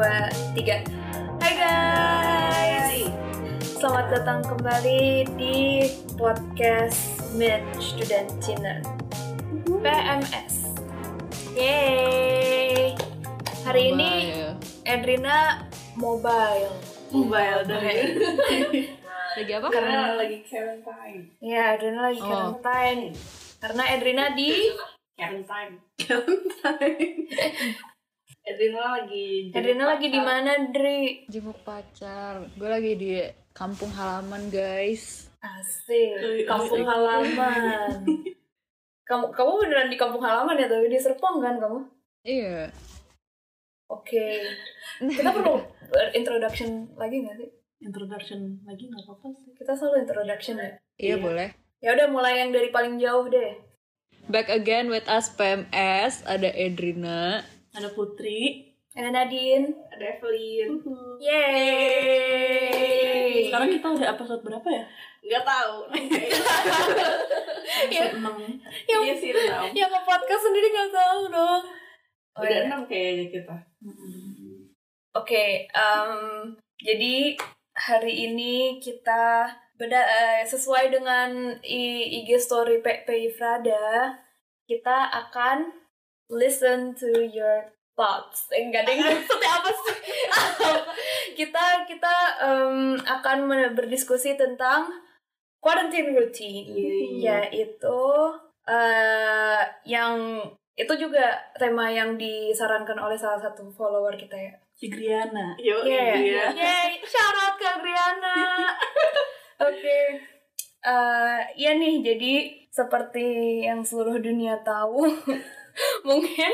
dua, tiga. Hai guys, selamat datang kembali di podcast Mid Student Cina PMS. Yeay. Hari ini Edrina mobile. mobile dari Lagi apa? karena lagi quarantine Ya, Edrina lagi Oh. quarantine. Karena Edrina di quarantine quarantine Edrina lagi Edrina lagi di mana, Dri? Jenguk pacar. Gue lagi di kampung halaman, guys. Asik, Asik. kampung halaman. kamu kamu beneran di kampung halaman ya, tapi di Serpong kan kamu? Iya. Oke. Kita perlu introduction lagi nggak sih? introduction lagi nggak apa-apa sih Kita selalu introduction ya. Iya, Iya. boleh. Ya udah mulai yang dari paling jauh deh. Back again with us PMS. Ada Edrina. Ada Putri. Ada Nadine. ada Evelyn. Yeay. sekarang kita udah episode berapa ya? Nggak tahu. Episode enam. Yang- iya sih enam yang ke podcast sendiri nggak tahu dong. Oh, udah iya. enam kayaknya kita. Oke, em, jadi hari ini kita beda eh, sesuai dengan IG story PP Frada, kita akan listen to your thoughts. Enggak ada yang maksudnya apa sih? kita kita em, akan berdiskusi tentang quarantine routine, Iya. yaitu eh yang itu juga tema yang disarankan oleh salah satu follower kita ya. si Griana yo Yeah. iya Yay, shout out ke Griana. Oke. Eh, ya nih, jadi seperti yang seluruh dunia tahu, mungkin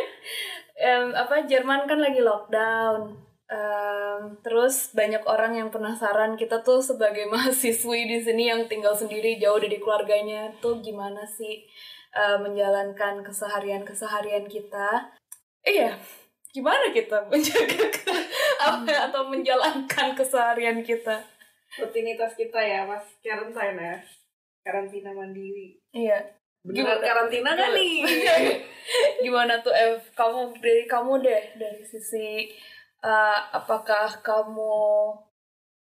em, apa Jerman kan lagi lockdown. Em, terus banyak orang yang penasaran kita tuh sebagai mahasiswi di sini yang tinggal sendiri jauh dari keluarganya tuh gimana sih eh, menjalankan keseharian keseharian kita. Iya, gimana kita menjaga ke- apa atau menjalankan keseharian kita? rutinitas kita ya mas quarantine ya karantina mandiri Iya. Gimana? karantina kan nih Gimana tuh Ev? Kamu dari kamu deh dari sisi uh, apakah kamu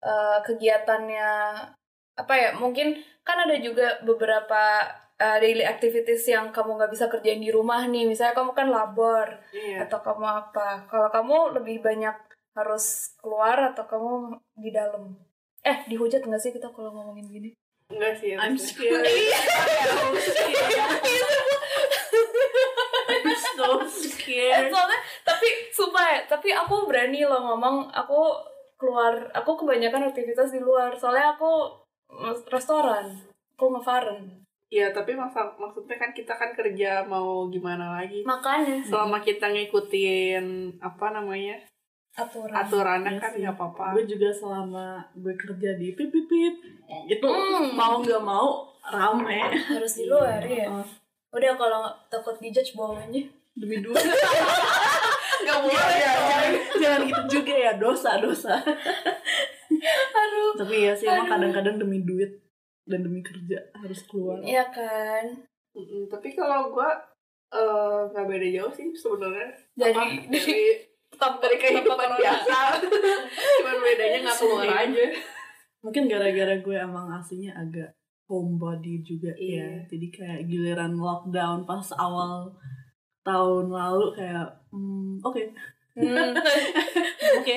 uh, kegiatannya apa ya? Mungkin kan ada juga beberapa uh, daily activities yang kamu nggak bisa kerjain di rumah nih. Misalnya kamu kan labor iya atau kamu apa? Kalau kamu lebih banyak harus keluar atau kamu di dalam? Eh, dihujat nggak sih kita kalau ngomongin gini? Enggak sih I'm I'm scared I'm scared I'm so scared. Soalnya tapi sumpah ya tapi aku berani loh ngomong aku keluar aku kebanyakan aktivitas di luar. Soalnya aku restoran aku ngefaren. Iya, tapi masa, maksudnya kan kita kan kerja mau gimana lagi? makanya. Selama kita ngikutin apa namanya aturan. Aturannya Iya kan sih. nggak apa-apa. gue juga selama gue kerja di pip pip pip itu Hmm. mau nggak mau rame. Harus di luar ya Heeh. udah kalau takut dijudge bohong aja. Demi duit. Nggak boleh Iya, ya. jangan, jangan gitu juga ya. Dosa dosa. Aduh. Tapi ya sih emang kadang-kadang demi duit dan demi kerja harus keluar. Iya kan? Mm-mm, tapi kalau gua eh, nggak beda jauh sih sebenarnya. Dari- Apa, dari dari kehidupan biasa. Cuman bedanya nggak keluar Iya. aja. mungkin gara-gara gue emang aslinya agak homebody juga Iya. ya jadi kayak giliran lockdown pas awal tahun lalu kayak hmm, oke hmm, oke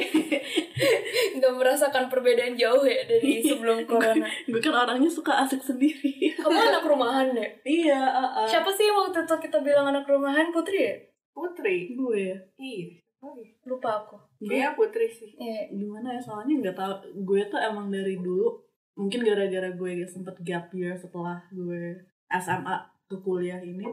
nggak merasakan perbedaan jauh ya dari sebelum corona gue kan orangnya suka asik sendiri kamu anak rumahan deh iya uh, uh. siapa sih yang waktu itu kita bilang anak rumahan putri ya Putri. gue ya Iya. Oh, iya. lupa aku gue Kayaknya Putri sih. Iya. gimana ya soalnya nggak tahu gue tuh emang dari dulu mungkin gara-gara gue sempet gap year setelah gue SMA ke kuliah ini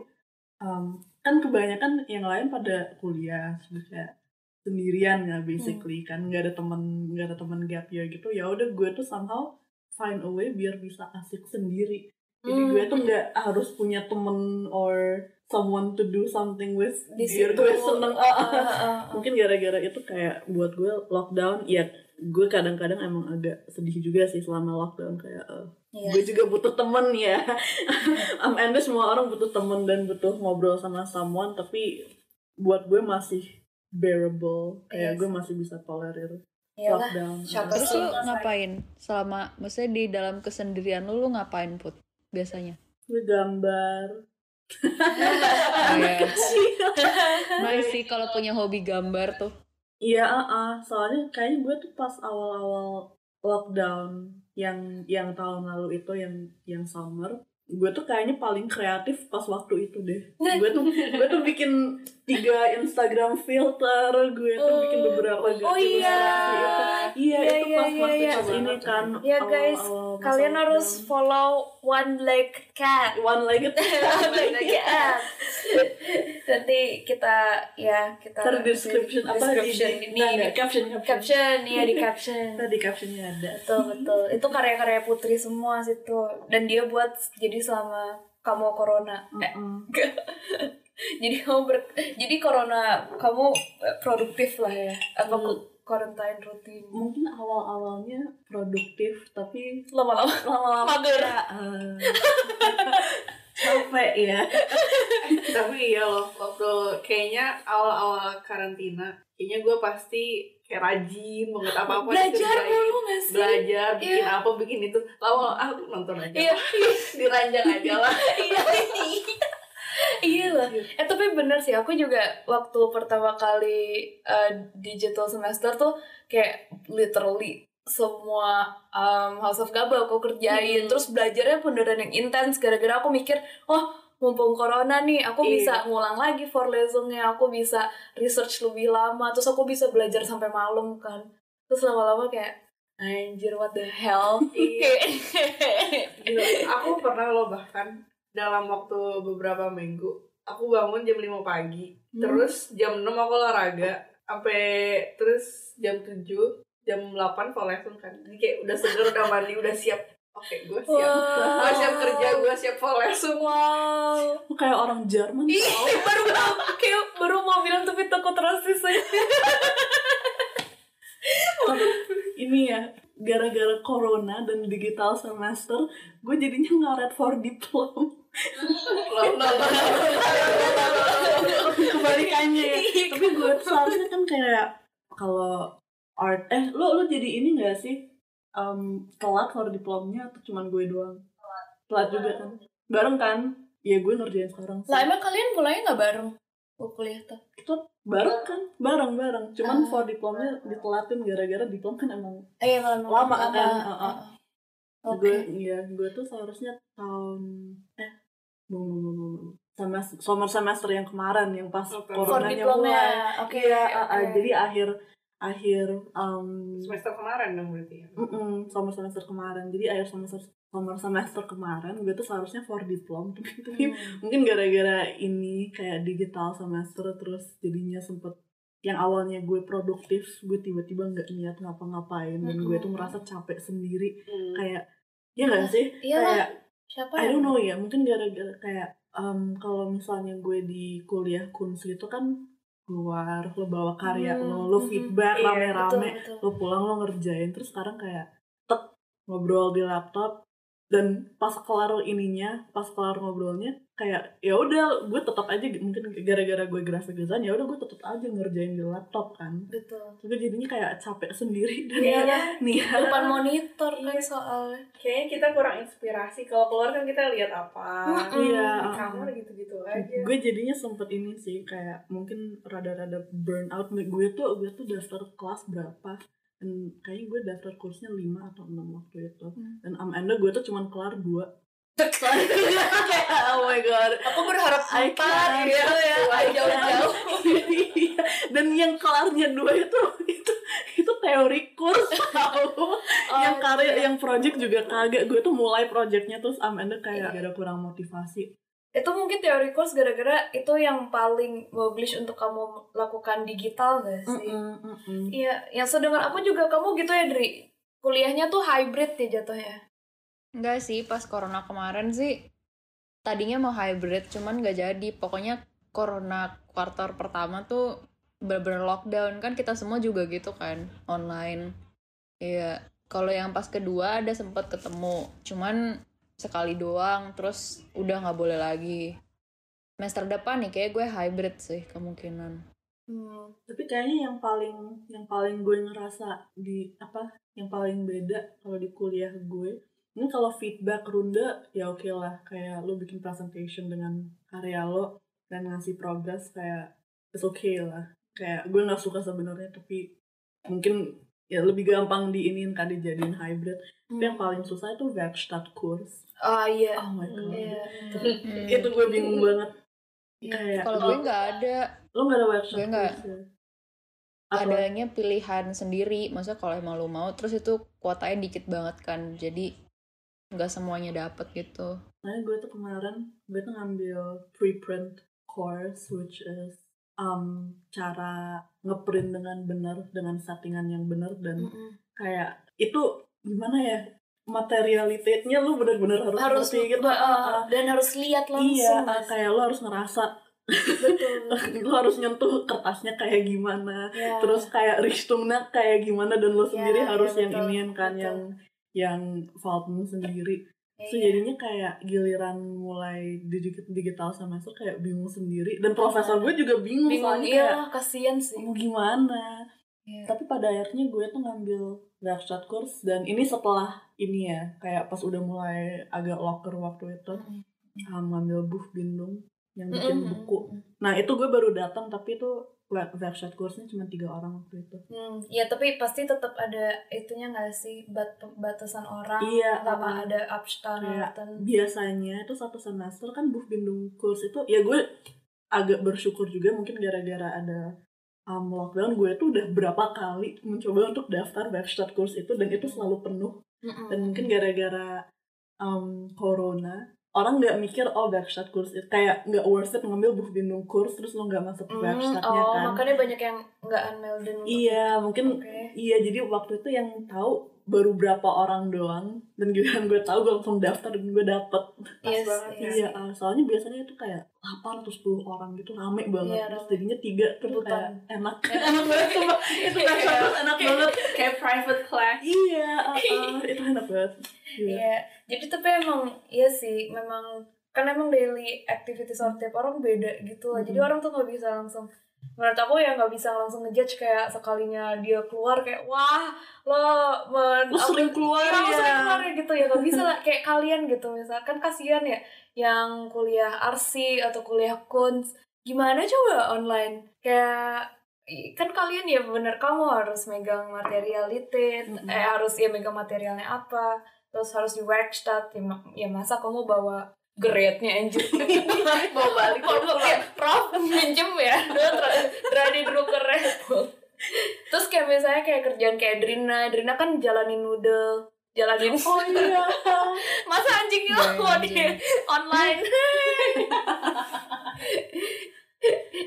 em, kan kebanyakan yang lain pada kuliah terus kayak sendirian ya basically kan nggak ada temen nggak ada temen gap year gitu ya udah gue tuh somehow find a way biar bisa asik sendiri jadi Hmm. gue tuh nggak harus punya temen or someone to do something with Di situ. gue seneng. Ah, ah, ah. mungkin gara-gara itu kayak buat gue lockdown ya gue kadang-kadang emang agak sedih juga sih selama lockdown kayak eh, Iya. gue juga butuh temen ya am ende semua orang butuh temen dan butuh ngobrol sama someone tapi buat gue masih bearable Yes. kayak gue masih bisa tolerir Iyalah, lockdown Terus lu ngapain selama maksudnya di dalam kesendirian lu lu ngapain put biasanya? gue gambar Oh, ya. kecil Nice sih kalau punya hobi gambar tuh. Iya, ah, ah. soalnya kayaknya gue tuh pas awal-awal lockdown yang yang tahun lalu itu yang yang summer, gue tuh kayaknya paling kreatif pas waktu itu deh. Gue tuh gue tuh bikin tiga Instagram filter, gue tuh bikin beberapa Oh iya. Iya, Iya, itu iya, pas iya, iya. pas ini kan. Ya guys, awal-awal masa kalian harus lockdown. follow one leg cat. one legged leg cat. Nanti kita ya kita di description apa description di, ini di caption caption. ya di caption. Di captionnya ada. betul betul itu karya-karya putri semua situ dan dia buat jadi selama kamu corona Eh, Mm-mm. jadi kamu ber jadi corona kamu eh, produktif lah ya apa Hmm. ku- quarantine rutin Mungkin awal-awalnya produktif tapi lama-lama lama-lama Mager. kayak, eh, capek ya Tapi iya loh, waktu kayaknya awal-awal karantina, kayaknya gue pasti kayak rajin banget apa-apa belajar dikerjain. mulu gak sih? belajar bikin Iya. apa bikin itu. Lama ah nonton aja. Iya. Diranjang aja lah. Iya. Iya lah. Eh tapi bener sih aku juga waktu pertama kali eh, digital semester tuh kayak literally semua um, House of Gaba aku kerjain. Hmm. terus belajarnya beneran yang intens. Gara-gara aku mikir oh mumpung corona nih aku Iya. bisa ngulang lagi for lessonnya aku bisa research lebih lama terus aku bisa belajar sampai malam kan terus lama-lama kayak anjir what the hell Iya. Gila, aku pernah loh bahkan dalam waktu beberapa minggu aku bangun jam 5 pagi Hmm. terus jam 6 aku olahraga sampai terus jam 7 jam 8 full lesson kan jadi kayak udah seger udah mandi udah siap oke gue siap Wow. gue siap kerja gue siap lesson wow kayak orang Jerman Ih, tau. baru kayak baru mau bilang tapi takut rasis aja. ini ya gara-gara corona dan digital semester gue jadinya ngaret for diplom Loh, loh, loh, loh. kebalikannya ya tapi gue seharusnya kan kayak kalau art eh lo lo jadi ini gak sih um, telat for diplomnya atau cuman gue doang telat juga kan bareng kan ya gue ngerjain sekarang sih Lah emang kalian mulainya nggak bareng? Oh, kuliah tuh. itu bareng kan bareng bareng cuman Ah. for diplomnya ditelatin gara-gara diplom kan emang Eh, iya, lama, Lama kan? lama. Uh-uh. Oke. gue iya gue tuh seharusnya tahun eh belum belum semester summer semester yang kemarin yang pas. For coronanya mulai Oke. iya oke. ah, ah, jadi akhir akhir um, semester kemarin dong berarti ya mm-mm, summer semester kemarin jadi akhir semester summer semester kemarin gue tuh seharusnya for diplom tapi Hmm. mungkin gara-gara ini kayak digital semester terus jadinya sempet yang awalnya gue produktif gue tiba-tiba nggak niat ngapa-ngapain dan gue tuh merasa capek sendiri Hmm. kayak ya gak sih Iya lah. kayak Siapa I don't know ya mungkin gara-gara kayak um, kalau misalnya gue di kuliah kunst itu kan keluar lo bawa karya Hmm, lo lo hmm, feedback iya, rame-rame Betul, betul. lo pulang lo ngerjain terus sekarang kayak tek ngobrol di laptop dan pas kelar ininya pas kelar ngobrolnya kayak ya udah gue tetap aja mungkin gara-gara gue graphic design ya udah gue tetap aja ngerjain di laptop kan Betul. gue jadinya kayak capek sendiri dan Iya, nih depan monitor kan Iya. soalnya. kayaknya kita kurang inspirasi kalau keluar kan kita lihat apa. Iya, di uh-uh. kamar gitu-gitu aja gue jadinya sempet ini sih kayak mungkin rada-rada burn out gue tuh gue tuh daftar kelas berapa dan kayaknya gue daftar kursnya 5 atau 6 waktu itu. Hmm. dan am enda gue tuh cuman kelar dua. Soalnya kayak oh my god. Aku berharap empat gitu ya. I Jauh-jauh. Iya. dan yang kelarnya dua itu itu itu teori kurs. Tau yang karya yang project juga kagak. Gue tuh mulai projectnya terus am enda kayak ada kurang motivasi Itu mungkin teori course gara-gara itu yang paling bagus untuk kamu lakukan digital gak sih? Mm-mm, mm-mm. Iya, yang sedengar aku juga kamu gitu ya, Dri. Kuliahnya tuh hybrid ya jatuhnya. Enggak sih, pas corona kemarin sih tadinya mau hybrid, cuman nggak jadi. Pokoknya corona kuartal pertama tuh bener-bener lockdown kan kita semua juga gitu kan online. Iya, kalau yang pas kedua ada sempat ketemu, cuman sekali doang, terus udah nggak boleh lagi. Semester depan nih kayak gue hybrid sih kemungkinan. Hmm. tapi kayaknya yang paling yang paling gue ngerasa di apa yang paling beda kalau di kuliah gue ini kalau feedback runde ya oke lah kayak lo bikin presentation dengan karya lo dan ngasih progress kayak it's okay lah kayak gue nggak suka sebenarnya tapi mungkin ya lebih gampang diinin kan dijadiin hybrid tapi yang paling susah itu Werkstatt course Oh iya. oh my god Iya. Hmm. itu gue bingung banget Iya. kayak Kalau gue nggak ada, lo nggak ada Werkstatt Gue nggak. course ya? Apa? adanya pilihan sendiri. Maksudnya kalau emang lu mau, terus itu kuotanya dikit banget kan. Jadi nggak semuanya dapet gitu. Makanya gue tuh kemarin gue tuh ngambil preprint course which is um, cara ngeprint dengan benar dengan settingan yang benar dan Mm-mm. kayak itu gimana ya materialitasnya lu bener-bener harus, harus ngerti gitu uh, dan harus lihat langsung iya sih? kayak lu harus ngerasa betul lu harus nyentuh kertasnya kayak gimana Ya. terus kayak Richtungnya kayak gimana dan lu sendiri Ya, harus ya, yang betul, inian kan betul. yang yang Falcon sendiri So iya. jadinya kayak giliran mulai digital, digital semester kayak bingung sendiri dan profesor gue juga bingung, bingung soalnya iya kayak kasihan sih mau gimana. Iya. Tapi pada akhirnya gue tuh ngambil Werkstatt course dan ini setelah ini ya kayak pas udah mulai agak locker waktu itu Mm-mm. um, ngambil Buch Bindung yang bikin Mm-mm. buku. Nah itu gue baru datang tapi itu Werkstatt course-nya cuma tiga orang waktu itu. Hmm, ya tapi pasti tetap ada itunya nggak sih bat batasan orang Iya, sama uh-uh. ada Abstand Kayak dan biasanya itu satu semester kan Buch Bindung course itu ya gue agak bersyukur juga mungkin gara-gara ada um, lockdown gue tuh udah berapa kali mencoba untuk daftar Werkstatt course itu dan itu selalu penuh dan mungkin gara-gara um, corona orang nggak mikir oh Werkstatt course itu kayak nggak worth it ngambil Buch Bindung course terus lo nggak masuk Hmm, Werkstattnya oh kan makanya banyak yang nggak unmelded untuk iya mungkin Oke. Iya, jadi waktu itu yang tahu baru berapa orang doang dan giliran gue tahu gue langsung daftar dan gue dapet. Iya Pas banget ya. Iya, ah, soalnya biasanya itu kayak 8 atau 10 orang gitu rame banget. Iya, Terus jadinya tiga terus Rebutan. kayak enak. enak banget sumpah. Itu Iya. Werkstatt enak banget. kayak private class Iya, ah, ah, itu enak banget. Iya. Iya, jadi tapi emang iya sih, memang kan emang daily activities of tiap orang beda gitu lah. Jadi Mhm. orang tuh nggak bisa langsung menurut aku ya nggak bisa langsung ngejudge kayak sekalinya dia keluar kayak wah lo men Lo sering keluar lo ya. sering keluar ya gitu ya. Nggak bisa lah kayak kalian gitu. Misalkan kasihan ya yang kuliah arsi atau kuliah kunz. Gimana coba online? Kayak kan kalian ya bener kamu harus megang materialitas Mm-mm. eh harus ya megang materialnya apa. Terus harus di workshop ya, ya masa kamu bawa grade-nya anjir bawa balik kalau kayak prof minjem ya Rani dulu ke Red Bull terus kayak misalnya kayak kerjaan kayak Drina Drina kan jalanin noodle jalanin Oh iya. masa anjingnya Iya, mau di anjing. online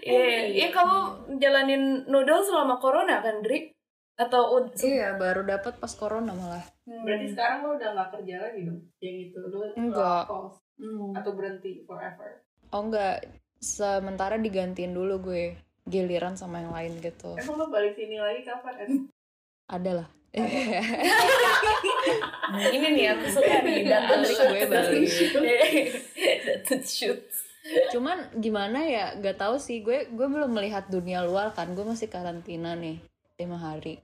Iya, iya kamu jalanin noodle selama corona kan, Dri? Atau ud- Iya, baru dapat pas corona malah. berarti Hmm. sekarang lo udah nggak kerja lagi dong yang itu lo Enggak. pause Hmm. atau berhenti forever Oh enggak, sementara digantiin dulu gue giliran sama yang lain gitu. emang lo balik sini lagi kapan kan Ada lah. ini nih aku suka nih Balik gue balik. Cuman gimana ya, gak tahu sih gue gue belum melihat dunia luar kan, gue masih karantina nih lima hari.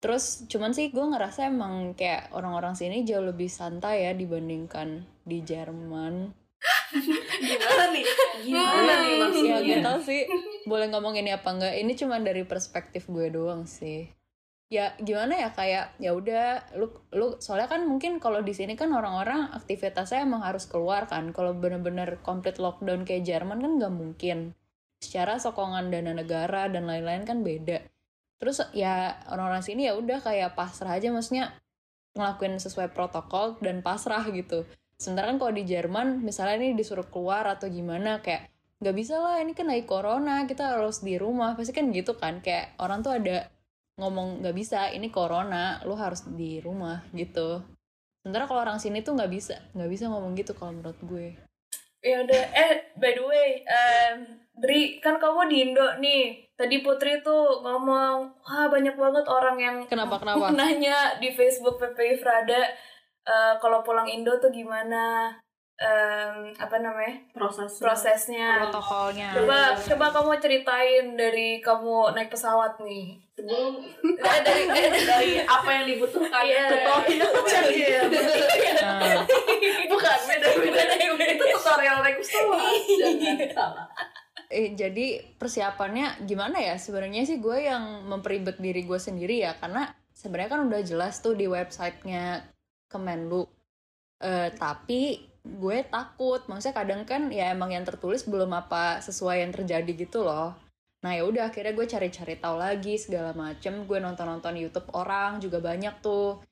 Terus cuman sih gue ngerasa emang kayak orang-orang sini jauh lebih santai ya dibandingkan di Jerman. gimana nih gimana nih Ya maksudnya gak tau sih boleh ngomong ini apa enggak. Ini cuma dari perspektif gue doang sih. Ya gimana ya kayak ya udah lu lu soalnya kan mungkin kalau di sini kan orang-orang aktivitasnya emang harus keluar kan. Kalau bener-bener komplit lockdown kayak Jerman kan nggak mungkin. Secara sokongan dana negara dan lain-lain kan beda. Terus ya orang-orang sini ya udah kayak pasrah aja maksudnya ngelakuin sesuai protokol dan pasrah gitu. Sementara kan kalau di Jerman misalnya ini disuruh keluar atau gimana kayak nggak bisa lah ini kan lagi corona kita harus di rumah. Pasti kan gitu kan kayak orang tuh ada ngomong nggak bisa ini corona lu harus di rumah gitu. Sementara kalau orang sini tuh nggak bisa nggak bisa ngomong gitu kalau menurut gue. Ya udah, eh by the way, em, Dri, kan kamu di Indo nih. Tadi Putri tuh ngomong, wah banyak banget orang yang kenapa kenapa? nanya di Facebook PPI Frada eh, kalau pulang Indo tuh gimana? Em, apa namanya? Proses prosesnya. Protokolnya. Coba coba kamu ceritain dari kamu naik pesawat nih. Sebelum Eh, dari eh, dari apa yang dibutuhkan. Iya. tutorial. Iya, Nah, bukan beda beda. Itu tutorial naik pesawat. Jangan salah eh, jadi persiapannya gimana ya? Sebenarnya sih gue yang memperibet diri gue sendiri ya karena sebenarnya kan udah jelas tuh di websitenya Kemenlu. Eh, tapi gue takut maksudnya kadang kan ya emang yang tertulis belum apa sesuai yang terjadi gitu loh. Nah ya udah akhirnya gue cari-cari tahu lagi segala macem. Gue nonton-nonton YouTube orang juga banyak tuh.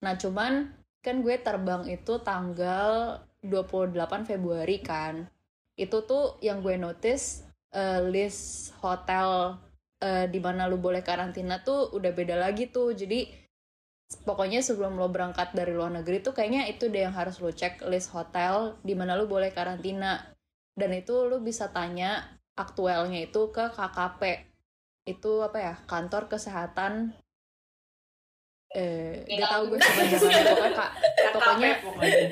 Nah cuman kan gue terbang itu tanggal 28 Februari kan. Itu tuh yang gue notice eh, list hotel eh, di mana lu boleh karantina tuh udah beda lagi tuh. Jadi pokoknya sebelum lo berangkat dari luar negeri tuh kayaknya itu deh yang harus lo cek list hotel di mana lo boleh karantina. Dan itu lo bisa tanya aktualnya itu ke KKP itu apa ya? Kantor kesehatan. Eh gak tau gue sebenarnya pokoknya pokoknya.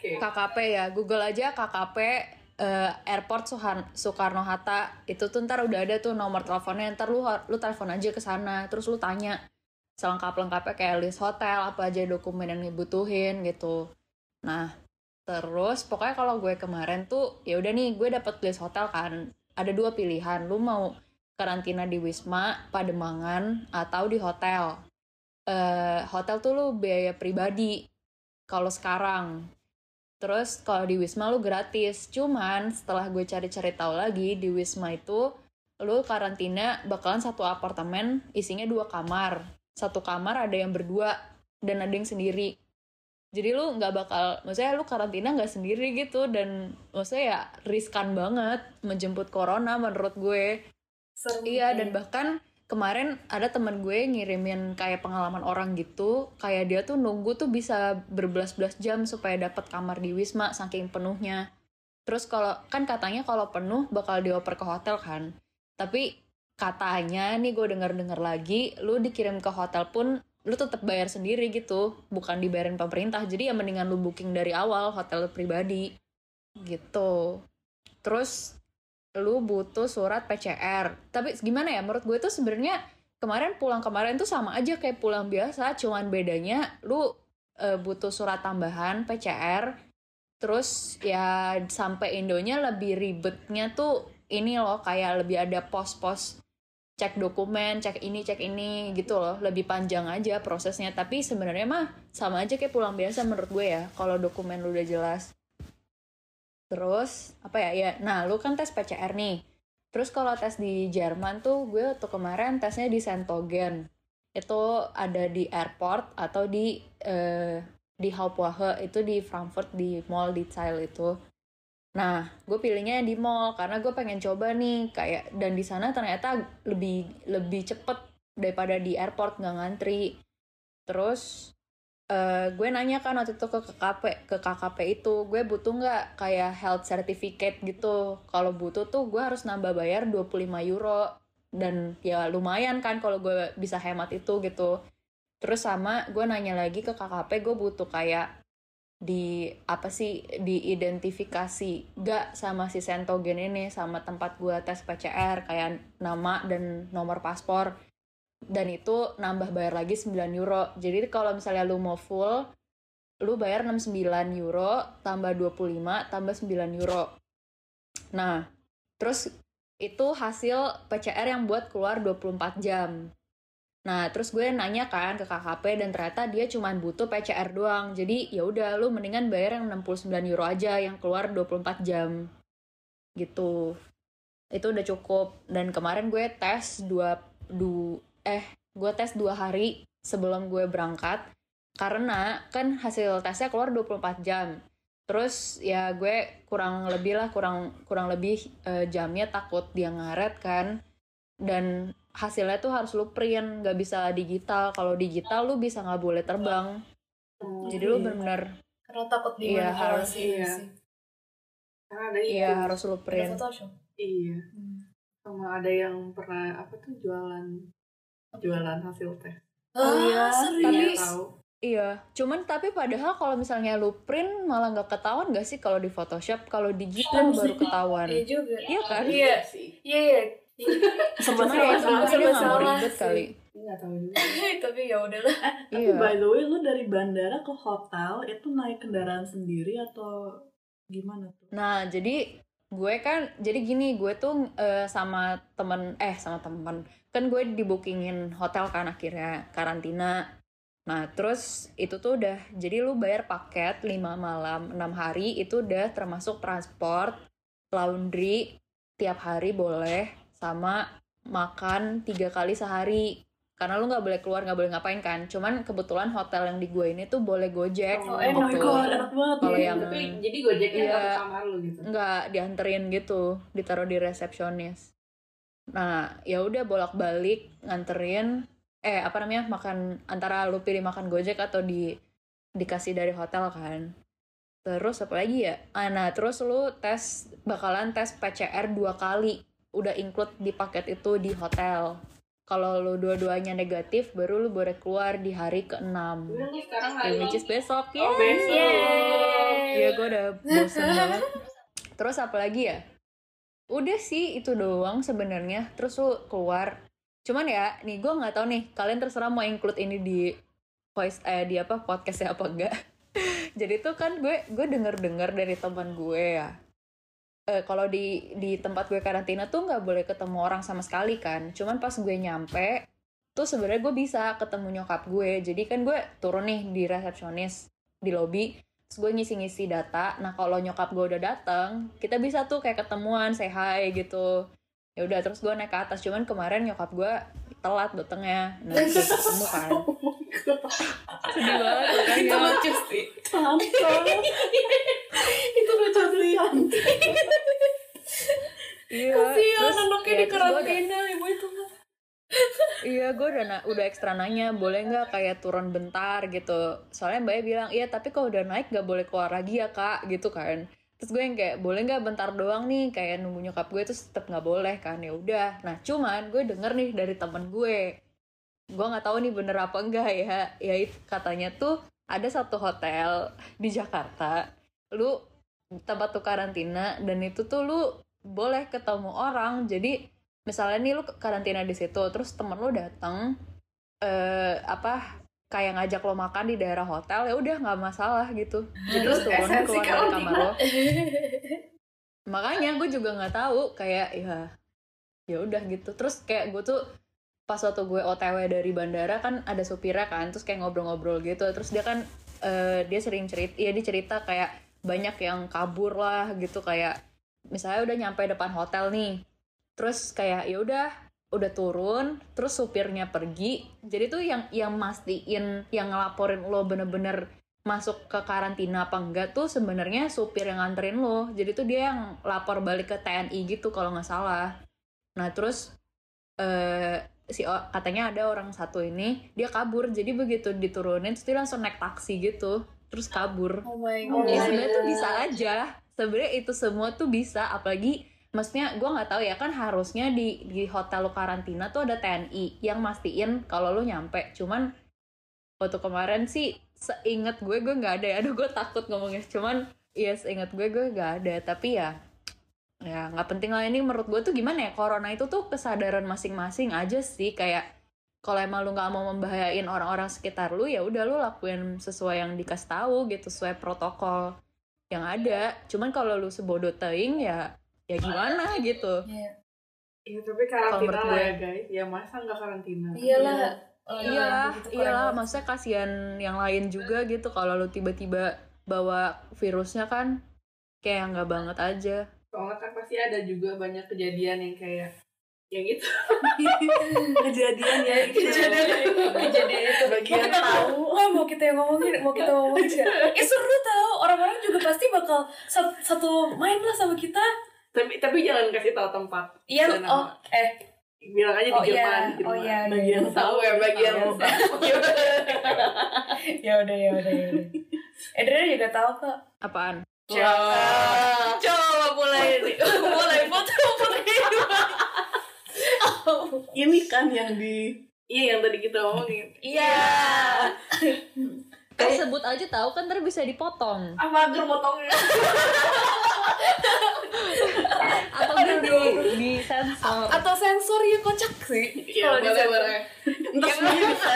KKP ya. Google aja KKP eh, Airport Soekarno Hatta itu tuh ntar udah ada tuh nomor teleponnya ntar lu lu telepon aja ke sana terus lu tanya selengkap lengkapnya kayak list hotel apa aja dokumen yang dibutuhin gitu. Nah terus pokoknya kalau gue kemarin tuh ya udah nih gue dapet list hotel kan ada dua pilihan lu mau karantina di Wisma Pademangan atau di hotel. Eh, hotel tuh lu biaya pribadi. Kalau sekarang Terus kalau di Wisma lu gratis. Cuman setelah gue cari-cari tahu lagi di Wisma itu lu karantina bakalan satu apartemen isinya dua kamar. Satu kamar ada yang berdua dan ada yang sendiri. Jadi lu nggak bakal, maksudnya lu karantina nggak sendiri gitu dan maksudnya ya riskan banget menjemput corona menurut gue. Serem Iya dan bahkan kemarin ada teman gue ngirimin kayak pengalaman orang gitu kayak dia tuh nunggu tuh bisa berbelas-belas jam supaya dapat kamar di Wisma saking penuhnya. Terus kalau kan katanya kalau penuh bakal dioper ke hotel kan. Tapi katanya nih gue denger-denger lagi lu dikirim ke hotel pun lu tetap bayar sendiri gitu bukan dibayarin pemerintah. Jadi ya mendingan lu booking dari awal hotel pribadi. Gitu. Terus lu butuh surat PCR. Tapi gimana ya menurut gue tuh sebenarnya kemarin pulang kemarin tuh sama aja kayak pulang biasa, cuman bedanya lu eh, butuh surat tambahan PCR. Terus ya sampai Indonya lebih ribetnya tuh ini loh kayak lebih ada pos-pos cek dokumen, cek ini, cek ini gitu loh. Lebih panjang aja prosesnya. Tapi sebenarnya mah sama aja kayak pulang biasa menurut gue ya. Kalau dokumen lu udah jelas. Terus apa ya ya, nah lu kan tes PCR nih. Terus kalau tes di Jerman tuh gue waktu kemarin tesnya di Sentogen. Itu ada di airport atau di eh, di Hauptwache itu di Frankfurt di mall di Zeil itu. Nah, gue pilihnya di mall karena gue pengen coba nih kayak dan di sana ternyata lebih lebih cepet daripada di airport nggak ngantri. Terus eh, gue nanya kan waktu itu ke KKP ke KKP itu gue butuh nggak kayak health certificate gitu? Kalau butuh tuh gue harus nambah bayar 25 euro. Dan ya lumayan kan kalau gue bisa hemat itu gitu. Terus sama gue nanya lagi ke KKP gue butuh kayak di apa sih diidentifikasi gak sama si Sentogen ini sama tempat gue tes PCR kayak nama dan nomor paspor dan itu nambah bayar lagi 9 euro. Jadi kalau misalnya lu mau full, lu bayar 69 euro tambah 25 tambah 9 euro. Nah, terus itu hasil PCR yang buat keluar 24 jam. Nah, terus gue nanya kan ke KKP dan ternyata dia cuma butuh PCR doang. Jadi ya udah lu mendingan bayar yang 69 euro aja yang keluar 24 jam. Gitu. Itu udah cukup. Dan kemarin gue tes dua, du, eh gue tes dua hari sebelum gue berangkat karena kan hasil tesnya keluar 24 jam. Terus ya gue kurang lebih lah kurang kurang lebih eh, jamnya takut dia ngaret kan. Dan hasilnya tuh harus lu print nggak bisa digital. Kalau digital lu bisa nggak boleh terbang. Jadi lu bener-bener karena takut Iya, dimanipulasi iya. sih. karena ada itu iya harus lu print. Iya. Sama ada yang pernah apa tuh jualan jualan hasil tes Ah, iya, serius? Tapi tahu Iya, cuman tapi padahal kalau misalnya lu print malah nggak ketahuan gak sih kalau di Photoshop, kalau digital baru ketahuan. Iya juga. Iya kan? Iya. sih. Iya, iya. Ya dia nggak mau salah ribet sih. kali. Nggak tahu juga. Tapi ya udahlah. Tapi Iya. by the way, lu dari bandara ke hotel itu naik kendaraan sendiri atau gimana tuh? Nah, jadi gue kan jadi gini, gue tuh eh, sama temen eh sama temen kan gue di bookingin hotel kan akhirnya karantina. Nah, terus itu tuh udah jadi lu bayar paket 5 malam 6 hari itu udah termasuk transport, laundry tiap hari boleh sama makan tiga kali sehari karena lu nggak boleh keluar nggak boleh ngapain kan cuman kebetulan hotel yang di gue ini tuh boleh gojek Oh, Oh enak gitu. Kalau nih. yang- Tapi jadi gojeknya Iya. ke kamar lu gitu. nggak dianterin gitu ditaruh di resepsionis nah ya udah bolak balik nganterin eh apa namanya makan antara lu pilih makan gojek atau di dikasih dari hotel kan terus apa lagi ya ah, nah terus lu tes bakalan tes PCR dua kali udah include di paket itu di hotel kalau lu dua-duanya negatif baru lu boleh keluar di hari ke-6 Udah nih sekarang Ya, hari which is besok Oh, Yeay. besok. Yeay. Iya gue udah bosen banget. Terus apa lagi ya? Udah sih itu doang sebenarnya. Terus lu keluar. Cuman ya, nih gue nggak tahu nih. Kalian terserah mau include ini di voice eh di apa podcastnya apa enggak. Jadi tuh kan gue gue denger dengar dari teman gue ya. Eh, kalau di di tempat gue karantina tuh nggak boleh ketemu orang sama sekali kan. Cuman pas gue nyampe tuh sebenarnya gue bisa ketemu nyokap gue. Jadi kan gue turun nih di resepsionis di lobby terus gue ngisi-ngisi data. Nah kalau nyokap gue udah datang kita bisa tuh kayak ketemuan say hi gitu. Ya udah terus gue naik ke atas. Cuman kemarin nyokap gue telat datangnya nah terus ketemu kan. Sedih banget Itu makanya lucu sih. Itu lucu sih. iya Kasihan anaknya ya, di karantina ibu itu. mah. Iya, gue udah na- udah ekstra nanya, boleh nggak kayak turun bentar gitu. Soalnya mbaknya bilang, iya tapi kalau udah naik nggak boleh keluar lagi ya kak, gitu kan. Terus gue yang kayak, boleh nggak bentar doang nih, kayak nunggu nyokap gue terus tetap nggak boleh kan, ya udah. Nah cuman gue denger nih dari temen gue, gue nggak tahu nih bener apa enggak ya. Ya katanya tuh ada satu hotel di Jakarta, lu tempat tuh karantina dan itu tuh lu boleh ketemu orang, jadi misalnya nih lu karantina di situ terus temen lu datang eh apa kayak ngajak lo makan di daerah hotel ya udah nggak masalah gitu. Jadi lu Terus turun keluar dari kamar lo. makanya gue juga nggak tahu kayak ya ya udah gitu. Terus kayak gue tuh pas waktu gue otw dari bandara kan ada supirnya kan terus kayak ngobrol-ngobrol gitu. Terus dia kan eh, dia sering cerita ya dia cerita kayak banyak yang kabur lah gitu kayak misalnya udah nyampe depan hotel nih terus kayak ya udah udah turun. Terus supirnya pergi. Jadi tuh yang yang mastiin yang ngelaporin lo bener-bener masuk ke karantina apa enggak tuh sebenarnya supir yang nganterin lo. Jadi tuh dia yang lapor balik ke TNI gitu kalau nggak salah. Nah terus eh si katanya ada orang satu ini dia kabur. Jadi begitu diturunin terus dia langsung naik taksi gitu. Terus kabur. Oh my Oh, ya god. sebenarnya tuh bisa aja. Sebenarnya itu semua tuh bisa apalagi maksudnya gue nggak tahu ya kan harusnya di di hotel lu karantina tuh ada TNI yang mastiin kalau lu nyampe. Cuman waktu kemarin sih seingat gue gue nggak ada ya. Aduh gue takut ngomongnya. Cuman ya seingat gue gue nggak ada. Tapi ya ya nggak penting lah. Ini menurut gue tuh gimana ya corona itu tuh kesadaran masing-masing aja sih. Kayak kalau emang lu nggak mau membahayain orang-orang sekitar lu ya udah lu lakuin sesuai yang dikasih tahu gitu sesuai protokol yang ada. Cuman kalau lu sebodoh teing ya ya gimana gitu Iya. Iya tapi Kalau karantina menurut lah gue. ya guys. Ya masa nggak karantina? Iyalah. Oh, iya begitu iyalah maksudnya kasihan yang lain juga gitu kalau lu tiba-tiba bawa virusnya kan kayak nggak banget aja Soalnya kan pasti ada juga banyak kejadian yang kayak yang itu. Kejadian ya itu. Kejadian itu, kejadian itu. Bagian Mau kita tahu. Oh, mau kita yang ngomongin, mau kita ngomongin. Eh seru tau, orang-orang juga pasti bakal sat- satu main lah sama kita. Tapi tapi jangan kasih tahu tempat. Iya, oh, eh, Bilang aja oh di iya, Jerman. gitu. oh iya, iya, Bagian iya. Tahu ya bagian. Tahu. ya udah, ya udah, ya udah. Edra juga tahu kok. apaan Coba, coba mulai mulai foto foto Ini kan yang di Iya yang tadi kita omongin. Iya. Eh sebut aja tahu kan ntar bisa dipotong Ah mager motongnya. atau di, di sensor. atau sensor ya kocak sih Iya kalau di boleh boleh. Sendiri bisa.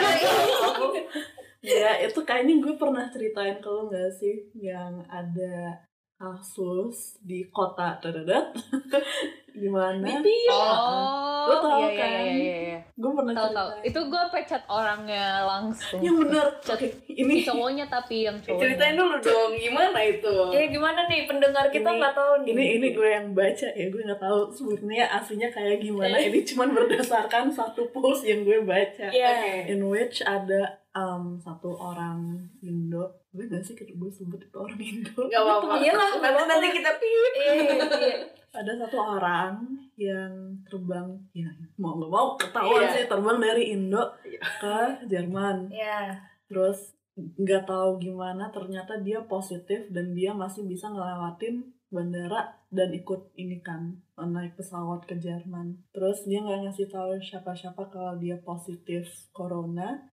ya itu kayaknya gue pernah ceritain ke lo gak sih yang ada kasus di kota dadat di mana Oh, Lo tau iya, iya, kan? iya, iya, iya. gue pernah tahu. ceritain Itu gue pecat orangnya langsung. yang bener oke ini Cowoknya tapi yang cowoknya. Ceritain dulu dong gimana itu. ya gimana nih pendengar kita nggak tahu nih ini ini gue yang baca ya gue nggak tahu sebenarnya aslinya kayak gimana ini cuman berdasarkan satu post yang gue baca Iya. in which ada um, satu orang Indo gue gak sih kalau gue sebut itu orang Indo Gak apa-apa. Iyalah, nggak nanti nanti kita pip. Iya, iya. ada satu orang yang terbang ya mau nggak mau ketahuan Iya. sih terbang dari Indo Iya. ke Jerman Iya. terus nggak tahu gimana ternyata dia positif dan dia masih bisa ngelewatin bandara dan ikut ini kan naik pesawat ke Jerman terus dia nggak ngasih tahu siapa-siapa kalau dia positif corona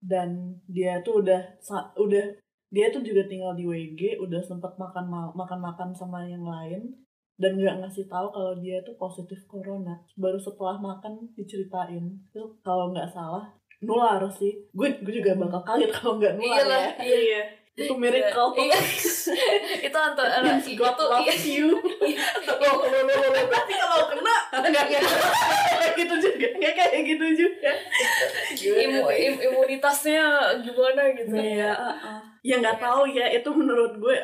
dan dia tuh udah udah dia tuh juga tinggal di WG udah sempat makan makan makan sama yang lain dan nggak ngasih tahu kalau dia tuh positif corona. Baru setelah makan diceritain. Itu kalau nggak salah nular sih. Gue gue juga bakal kaget kalau nggak nular Iyalah, ya. iya. Iya. itu miracle. Iya. itu antara Means itu God loves you. Tapi kalau kena nggak kayak gitu. Juga. Nggak kayak gitu juga. Imu, im- imunitasnya gimana gitu. Iya, uh, uh. Ya nggak tahu ya itu menurut gue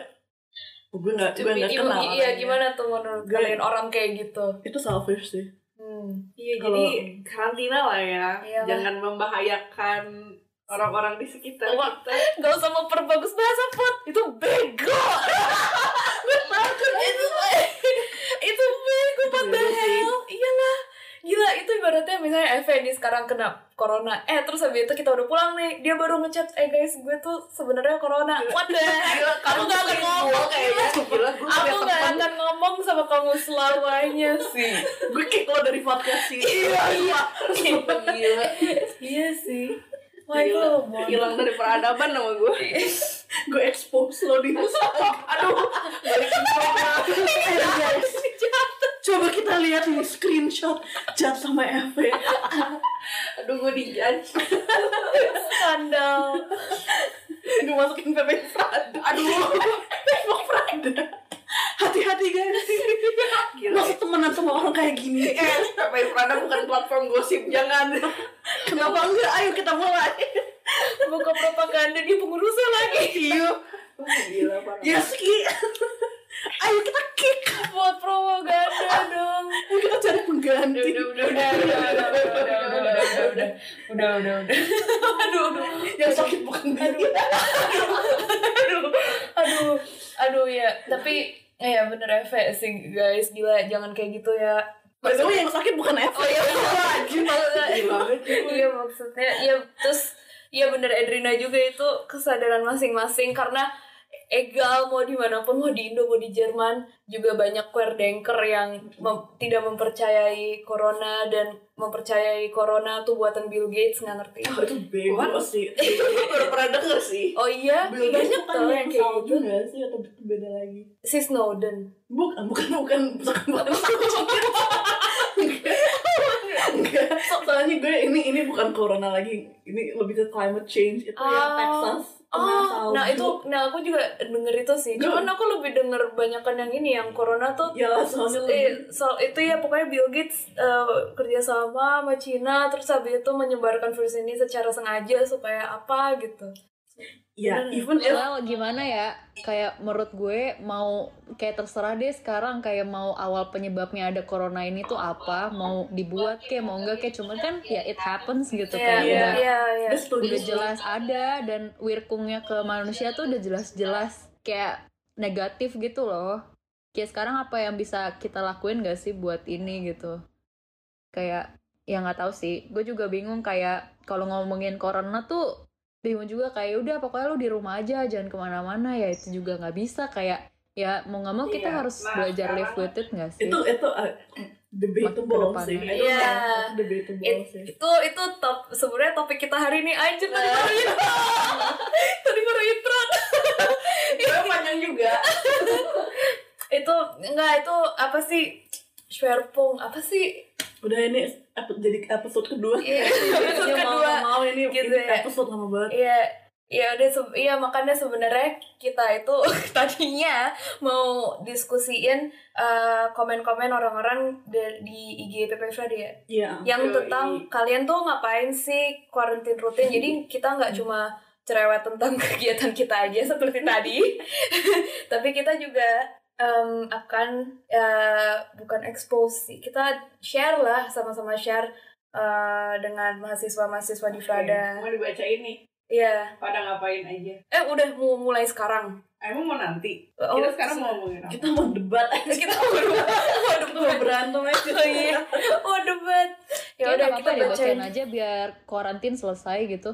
gue nggak gue nggak kenal iya orangnya. gimana tuh menurut Gue- kalian orang kayak gitu itu selfish sih hmm. Iya Kalau- jadi karantina lah ya. Iyalah. Jangan membahayakan orang-orang di sekitar Wah. kita. Gak usah memperbagus bahasa Put Itu bego Gue takut itu Itu bego What the bego sih. hell Iyalah Gila itu ibaratnya misalnya nih sekarang kena corona. Eh terus habis itu kita udah pulang nih. Dia baru ngechat Eh guys gue tuh sebenarnya corona. What the hell Aku gak akan ngomong. kayaknya. Gila, gue Aku gak teman. akan ngomong sama kamu selamanya sih gue kayak keluar dari podcast sih Iya iya. Gila. Iya sih. Wah itu Gila. Hilang dari peradaban sama gue. gue expose lo di Aduh. Balik coba kita lihat nih screenshot chat sama Eve Aduh gue dijudge. Skandal. Gue masukin PP Prada. Aduh. Facebook Prada. Hati-hati guys. Masih temenan sama orang kayak gini. Eh, Sampai Prada bukan platform gosip, jangan. kenapa enggak? Ayo kita mulai. Buka propaganda di pengurusnya lagi. Iya. Gila parah. ya sih ayo kita kick Buat propaganda dong ayo kita cari pengganti Udah, udah, udah, udah, udah, udah, udah, udah, udah, udah, udah, udah, udah, aduh, aduh, yang sakit bukan dia aduh, aduh, aduh ya, tapi ya bener Eve sih guys, gila jangan kayak gitu ya. Way, yang sakit bukan Eve Oh iya. Iya maksudnya, ya terus ya bener Edrina juga itu kesadaran masing-masing karena egal mau di mana pun mau di Indo mau di Jerman juga banyak queerdenker yang mem- tidak mempercayai corona dan mempercayai corona tuh buatan Bill Gates nggak ngerti. Oh, itu bego What? sih. Itu gue baru pernah denger sih. oh iya? Bill Gates banyak tuh yang yang kayak gitu. nggak sih atau beda lagi? Si Snowden. Bukan bukan bukan. Bukan bukan Enggak. soalnya gue ini ini bukan corona lagi. Ini lebih ke climate change itu yang Oh. Texas Oh, nah itu, nah aku juga denger itu sih. Cuman aku lebih denger banyakan yang ini, yang corona tuh ya soalnya Eh, so, itu ya pokoknya Bill Gates eh, kerjasama sama Cina terus habis itu menyebarkan virus ini secara sengaja supaya apa gitu ya bener. even if Well, gimana ya? Kayak menurut gue mau kayak terserah deh sekarang kayak mau awal penyebabnya ada corona ini tuh apa, mau dibuat kayak mau enggak kayak cuman kan ya it happens gitu Iya, kayak iya, udah iya, iya. gue setuju udah jelas ada dan wirkungnya ke manusia tuh udah jelas-jelas kayak negatif gitu loh. Kayak sekarang apa yang bisa kita lakuin gak sih buat ini gitu? Kayak ya nggak tahu sih. Gue juga bingung kayak kalau ngomongin corona tuh bingung juga kayak ya udah pokoknya lu di rumah aja jangan ke mana-mana. Ya itu juga nggak bisa kayak ya mau nggak mau kita iya, harus nah, belajar nah, live with it nggak sih? Itu itu eh, uh, debatable sih. Ya. iya. yeah. debatable It, sih. Itu itu top sebenarnya topik kita hari ini aja tadi baru nah. intro. Tadi baru intro. Itu panjang juga. Itu enggak itu apa sih? Schwerpunkt apa sih? Udah ini jadi episode kedua. Iya, episode Iya, mau kedua. mau ini, Gitu ini ya. episode lama banget. Iya, iya udah se- iya makanya sebenarnya kita itu tadinya mau diskusiin eh, komen-komen orang-orang di, di IG PP Friday ya, Iya. yang Yoi. tentang kalian tuh ngapain sih quarantine rutin. Jadi kita nggak cuma cerewet tentang kegiatan kita aja seperti tadi, tapi kita juga em, akan eh, bukan expose sih, kita share lah sama-sama share eh, dengan mahasiswa-mahasiswa di Frada. Mau dibacain nih. Iya. Pada ngapain aja. Eh udah mau mulai sekarang. Emang mau nanti? Oh, Kita sekarang se- mau ngomongin apa? Kita mau debat aja. kita mau debat. mau Kita mau berantem aja. Oh iya. Oh debat. Ya udah kita apa-apa bacain. dibacain aja biar karantin selesai gitu.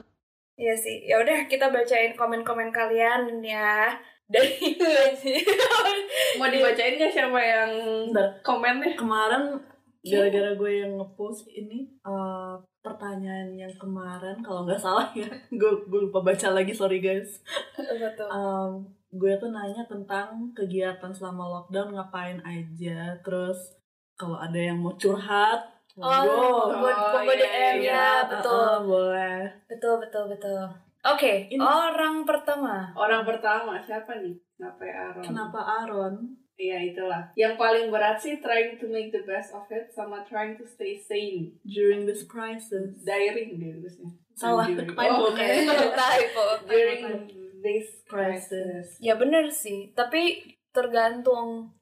Iya sih. Ya udah kita bacain komen-komen kalian ya. Dari Mau dibacain nggak siapa yang Bentar. komennya? Kemarin gara-gara gue yang ngepost ini eh, pertanyaan yang kemarin kalau nggak salah ya gue gue lupa baca lagi sorry guys betul. Em, gue tuh nanya tentang kegiatan selama lockdown ngapain aja terus kalau ada yang mau curhat Oh, buat Oh, buat iya, DM iya. ya, Ah, betul. ah, boleh Betul betul betul. Oke, Ini- orang pertama. Orang pertama siapa nih? Kenapa ya Aaron? kenapa Aaron Iya itulah. Yang paling berat sih trying to make the best of it sama trying to stay sane. during this crisis Daring dia tulisnya. Salah, During- typo Oh, kayaknya. Typo. During this Crisis. crisis. Ya bener sih, tapi tergantung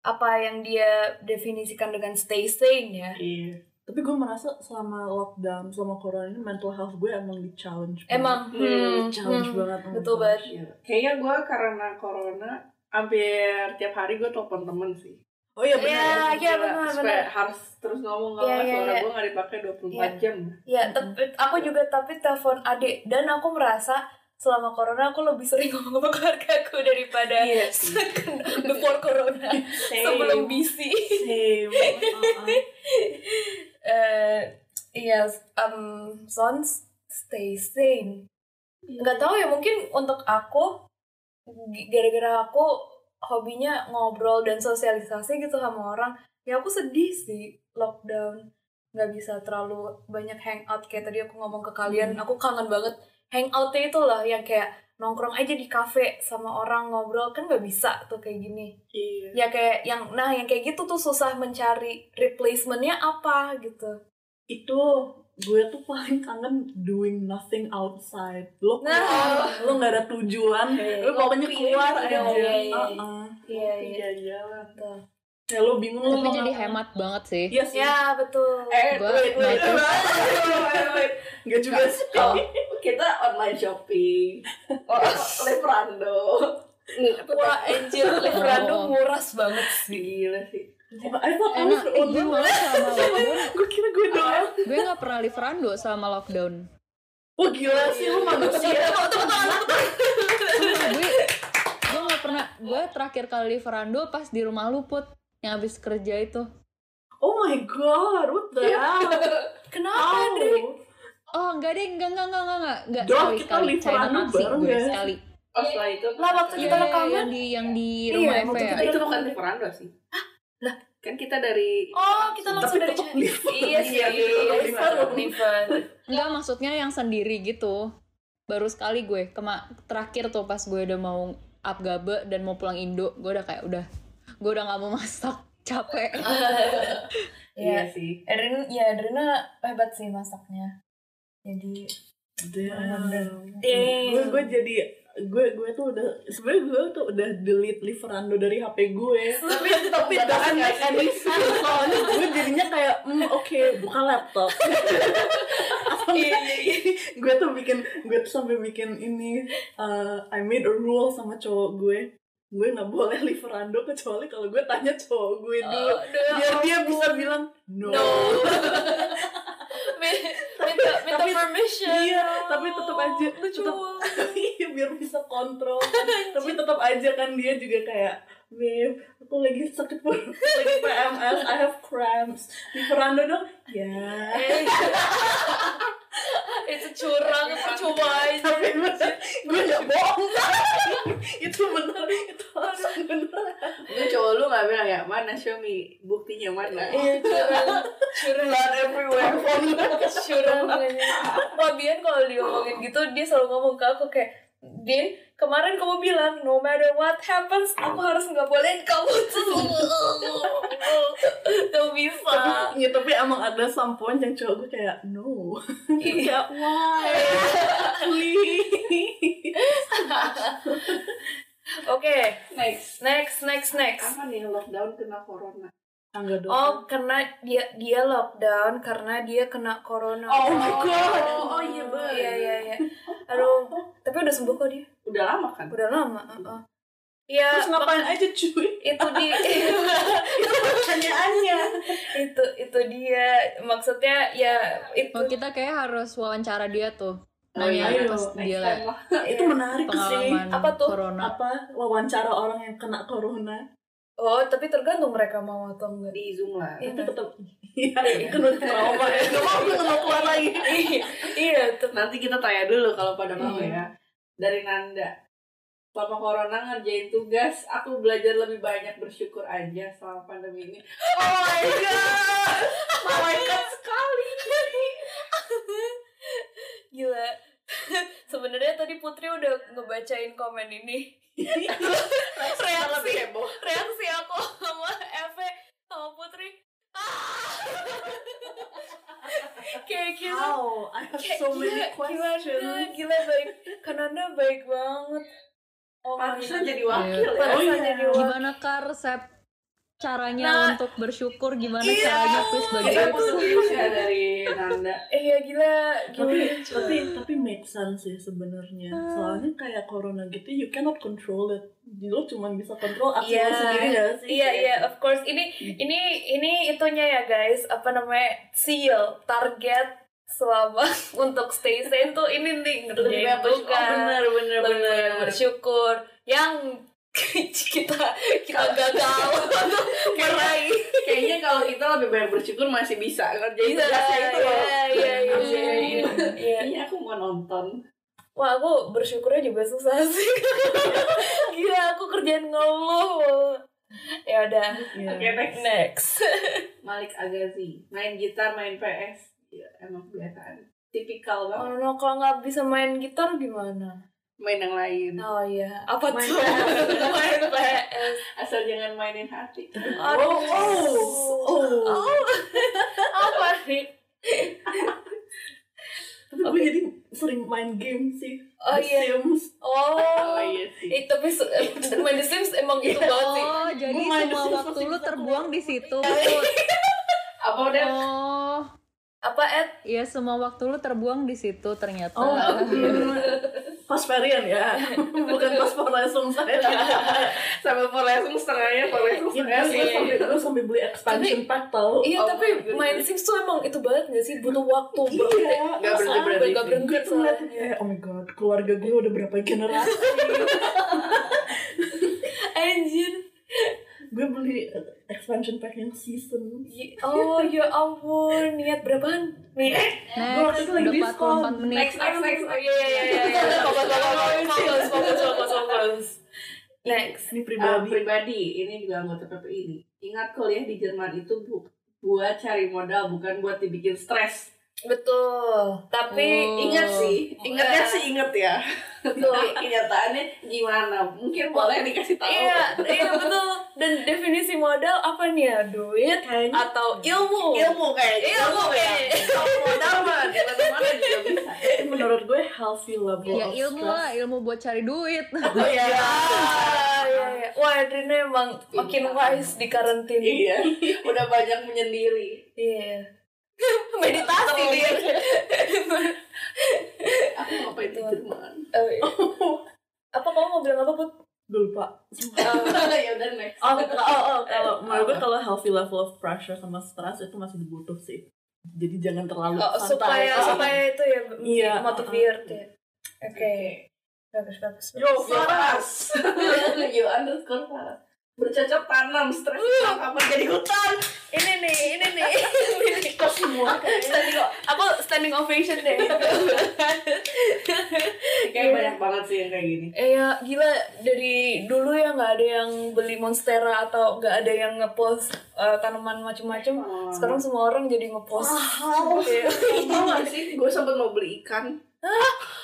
apa yang dia definisikan dengan stay sane ya. Iya. Tapi gue merasa selama lockdown, selama corona ini mental health gue emang di challenge. Emang, Hmm, hmm, challenge hmm, banget. betul banget. Iya. Kayaknya gue karena corona hampir tiap hari gue telepon temen sih. Oh iya Iya, benar. iya Supaya- benar supaya benar. harus terus ngomong Iya, kalau iya, suara iya. gue nggak dipakai 24 Iya. jam. Ya, tapi aku juga tapi telepon adik dan aku merasa selama corona aku lebih sering ngomong sama keluarga aku daripada Iya sih. before corona sebelum busy. Same. Uh-uh. Eh, iya, um, Sons stay sane. Nggak tahu ya mungkin untuk aku gara-gara aku hobinya ngobrol dan sosialisasi gitu sama orang, ya aku sedih sih lockdown. Nggak bisa terlalu banyak hangout. Kayak tadi aku ngomong ke kalian, aku kangen banget hangoutnya itu loh yang kayak nongkrong aja di cafe sama orang ngobrol kan nggak bisa tuh kayak gini Iya. ya kayak yang nah yang kayak gitu tuh susah mencari replacementnya apa gitu Itu gue tuh paling kangen doing nothing outside. Lo Nah. keluar, lo nggak ada tujuan, lo pokoknya keluar aja. Iya, iya, iya. Iya iya jalan. Ya lo bingung lo Tapi mau jadi hemat banget sih. Iya sih. ya betul Eh, Gua wait, wait, wait. Nggak juga sih. Oh, kita online shopping. Oh, Leprando. wah anjir Oh. muras banget sih Gila sih. I thought I was eh, gue malah selama lockdown, Gue kira gue doang. gue gak pernah liverando selama lockdown. Wah gila sih lo manusia. Gue gue gak pernah, gue terakhir kali liverando pas di rumah luput yang habis kerja itu. Oh my god, what the hell? kenapa Dri How? Oh enggak deh, enggak enggak enggak enggak enggak, enggak sekali kita sekali China liverando taksi bareng gue ya? sekali. Oh, setelah itu. Lah, waktu Iya, kita iya, rekaman? yang di yang di Iya, rumah waktu Eva ya. kita- itu bukan Leprando sih. Lah? Kan kita dari oh kita langsung dari iya sih Iya, iya Enggak maksudnya yang sendiri gitu. Baru sekali gue kema terakhir tuh pas gue udah mau up gabe dan mau pulang Indo, gue udah kayak udah gue udah nggak mau masak capek. Iya ya sih. Erin ya Edrina hebat sih masaknya jadi Damn. Damn. Gue gue jadi gue gue tuh udah sebenarnya gue tuh udah delete liverando dari HP gue. Tapi Tapi any sense soalnya gue jadinya kayak hmm, oke buka laptop. Iya, gue tuh bikin gue tuh sampai bikin ini uh, I made a rule sama cowok gue gue nggak boleh liverando kecuali kalau gue tanya cowok gue dulu. biar dia bisa bilang no. no. Minta minta Tapi- permission Iya, tapi tetap aja lucu tetap iya biar bisa kontrol. Tapi tetap aja kan dia juga kayak babe aku lagi sakit perut. Lagi PMS I have cramps. Di veranda dong? Ya. Eh, itu curang percuma aja. Tapi bener gue gak bohong. Itu bener itu harus bener. Lu cowok lu gak bilang ya mana show me buktinya mana? Iya curang. Curang. Blood everywhere. Curang Wah Bian kalau diomongin gitu dia selalu ngomong ke aku kayak Din kemarin kamu bilang no matter what happens aku harus nggak bolehin kamu. Tuh gak bisa. Ya tapi emang ada some point yang cowok gue kayak no. Kayak why? Please. Oke. Next. Next next next. Apa nih lockdown kena corona tangga dong Oh, karena dia dia lockdown karena dia kena corona. Oh my God. Oh, iya bener. Iya iya iya. Aduh, tapi udah sembuh kok dia. udah lama kan Udah lama. uh-uh. Iya. terus ngapain aja cuy Itu di pertanyaannya itu itu dia maksudnya ya itu Oh, kita kayak harus wawancara dia tuh. Oh, iya, Nanya ayo. pas dia lah. itu menarik sih Apa tuh? corona. apa wawancara orang yang kena corona Oh, tapi tergantung mereka mau atau enggak. di zoom lah Iya. itu tetap iya kan udah trauma ya nggak mau nggak mau keluar lagi iya, nanti kita tanya dulu kalau pada mau ya dari Nanda selama corona ngerjain tugas aku belajar lebih banyak bersyukur aja selama pandemi ini Oh my god. malaikat sekali Gila. Sebenarnya tadi Putri udah ngebacain komen ini. Reaksi reaksi aku sama Eve sama Putri. Ah! kayak gitu. how I have Kayak so many gila, gila, questions gila baik. Kananda baik banget. Oh pantesan God. jadi wakil ya Pantesan Oh iya. jadi wakil. Gimana kak resep caranya Nah. untuk bersyukur? Gimana Iya. caranya please bagi kita aku. butuh tips ya dari Nanda Iya gila, tapi gila. tapi tapi make sense sih sebenarnya soalnya kayak corona gitu you cannot control it lo cuma bisa kontrol aksi Iya. lo sendiri gak sih Iya iya of course ini ini ini itunya ya guys apa namanya seal target selama untuk stay sane tuh ini nih ngerjain banyak bersyukur tugas oh, bener bener bener bersyukur yang kita kita gagal meraih. kayaknya kalau kita lebih banyak bersyukur masih bisa ngerjain tugasnya itu loh. Iya, iya, iya, iya, ini. iya. ini aku mau nonton. Wah aku bersyukurnya juga susah sih. Gila aku kerjaan ngeluh. Ya udah Iya. oke next. next. Malik Agazi main gitar main PS ya emang kebiasaan. Tipikal banget. Oh no, kalau nggak bisa main gitar gimana? Main yang lain Oh iya, apa Main tuh? Main PS. asal jangan mainin hati Aduh. oh oh Oh. apa nih? tapi gue jadi sering main game sih Oh The iya. Sims Oh. oh iya sih Eh, tapi eh, main The Sims emang gitu banget sih. Oh, jadi Gua main semua waktu lu terbuang di situ. apa udah Oh, Apa Ed? iya semua waktu lu terbuang di situ ternyata. oh pas varian ya bukan pas langsung saya sambil polesung setengahnya polesung Iya, setengahnya sih sampai gue sampai beli expansion pack tau Iya, Oh tapi main Sims tuh emang itu banget gak sih? Butuh waktu Iya. Nggak berhenti gue tuh ngeliat soalnya. kayak oh my god keluarga gue udah berapa generasi Anjir. Gue beli uh, expansion pack yang season Oh ya ampun, niat berapaan? Nih, Gue waktu Next, itu lagi diskon. 44 menit. next next next Oh iya iya iya iya. Fokus fokus fokus fokus fokus fokus. Next. ini pribadi pribadi ini juga anggota PPI ini ingat kuliah di Jerman itu bu buat cari modal bukan buat dibikin stres Betul. Tapi Oh. ingat sih ingatnya Iya. sih inget ya tapi kenyataannya gimana mungkin boleh dikasih tahu Iya, iya betul. Dan definisi modal apa nih ya? Duit Kayaknya- atau ilmu? ilmu kayaknya Ilmu kayaknya. kalau modal mah di mana-mana juga bisa itu menurut gue healthy level Ya ilmu stress. lah, ilmu buat cari duit. oh iya iya, iya. Wah, Adrina emang makin wise di karantina. iya udah banyak menyendiri Iya. Meditasi. Dia. aku ngapain di Jerman? Oh, iya. apa kamu mau bilang apa put? gue lupa. Ya udah next. Oh, oh, oh, kalau menurut gue kalau healthy level of pressure sama stress itu masih dibutuh sih. Jadi jangan terlalu Oh, santai. supaya supaya itu ya Iya, motivate ya. Oke. Bagus bagus. yo Yo Farah Faras. Yo underscore Faras. Bercocok tanam stres kapan jadi hutan ini nih ini nih ini Kok semua standing o- aku standing ovation deh kayak banyak banget sih yang kayak gini Eh ya gila dari dulu ya nggak ada yang beli monstera atau nggak ada yang ngepost eh, tanaman macem-macem. Oh. Sekarang semua orang jadi ngepost. Mahal. Iya. tau gak sih gue sempet mau beli ikan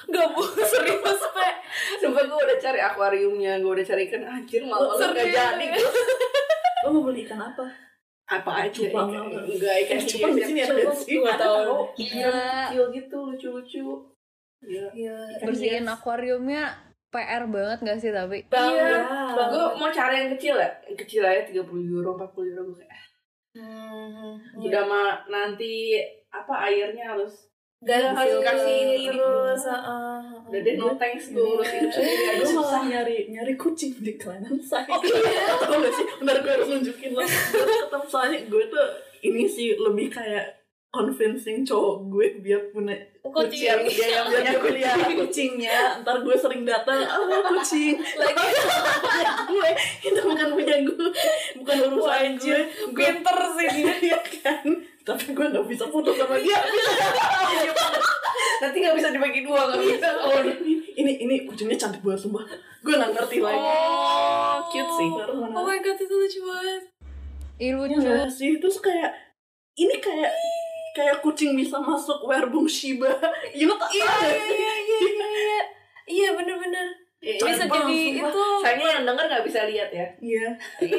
Gak bu serius pe. Sumpah gue udah cari akuariumnya, gue udah cari ikan anjir malah gak jadi gue Lo mau beli ikan apa? Apa aja Cupang ikan apa? enggak ikan cupang di sini ada sih. gua tahu. Kecil gitu lucu-lucu. Iya. Bersihin akuariumnya PR banget gak sih tapi? Iya. gue mau cari yang kecil ya yang kecil aja 30 euro 40 euro gue kayak ah, Hmm, udah mah nanti apa airnya harus Dan harus kasih ini terus. ah. udah deh no thanks gue urus hidup sendiri aja Gue malah susah nyari nyari kucing di kelainan saya. Oh, iya. Tau gak sih? Bentar gue harus nunjukin lo. Ketemu soalnya gue tuh ini sih lebih kayak convincing cowok gue biar punya Kucing. Biar dia yang biar punya dia pelihara kucingnya ntar gue sering datang ah kucing Lagi punya gue itu bukan punya gue bukan urusan gue gue pinter sih dia. Iya kan tapi gue gak bisa foto sama dia. Nanti nggak bisa dibagi dua nggak bisa. Oh ini ini kucingnya cantik banget sumpah. Gue gak ngerti lagi Oh, cute sih. Oh my god itu lucu banget. Ih Iya lucu. nggak sih terus kayak ini kayak kayak kucing bisa masuk werbung Shiba. You know tak Iya iya iya iya. Iya. Iya bener-bener. Bisa banget, jadi itu. sayangnya yang denger nggak bisa lihat ya iya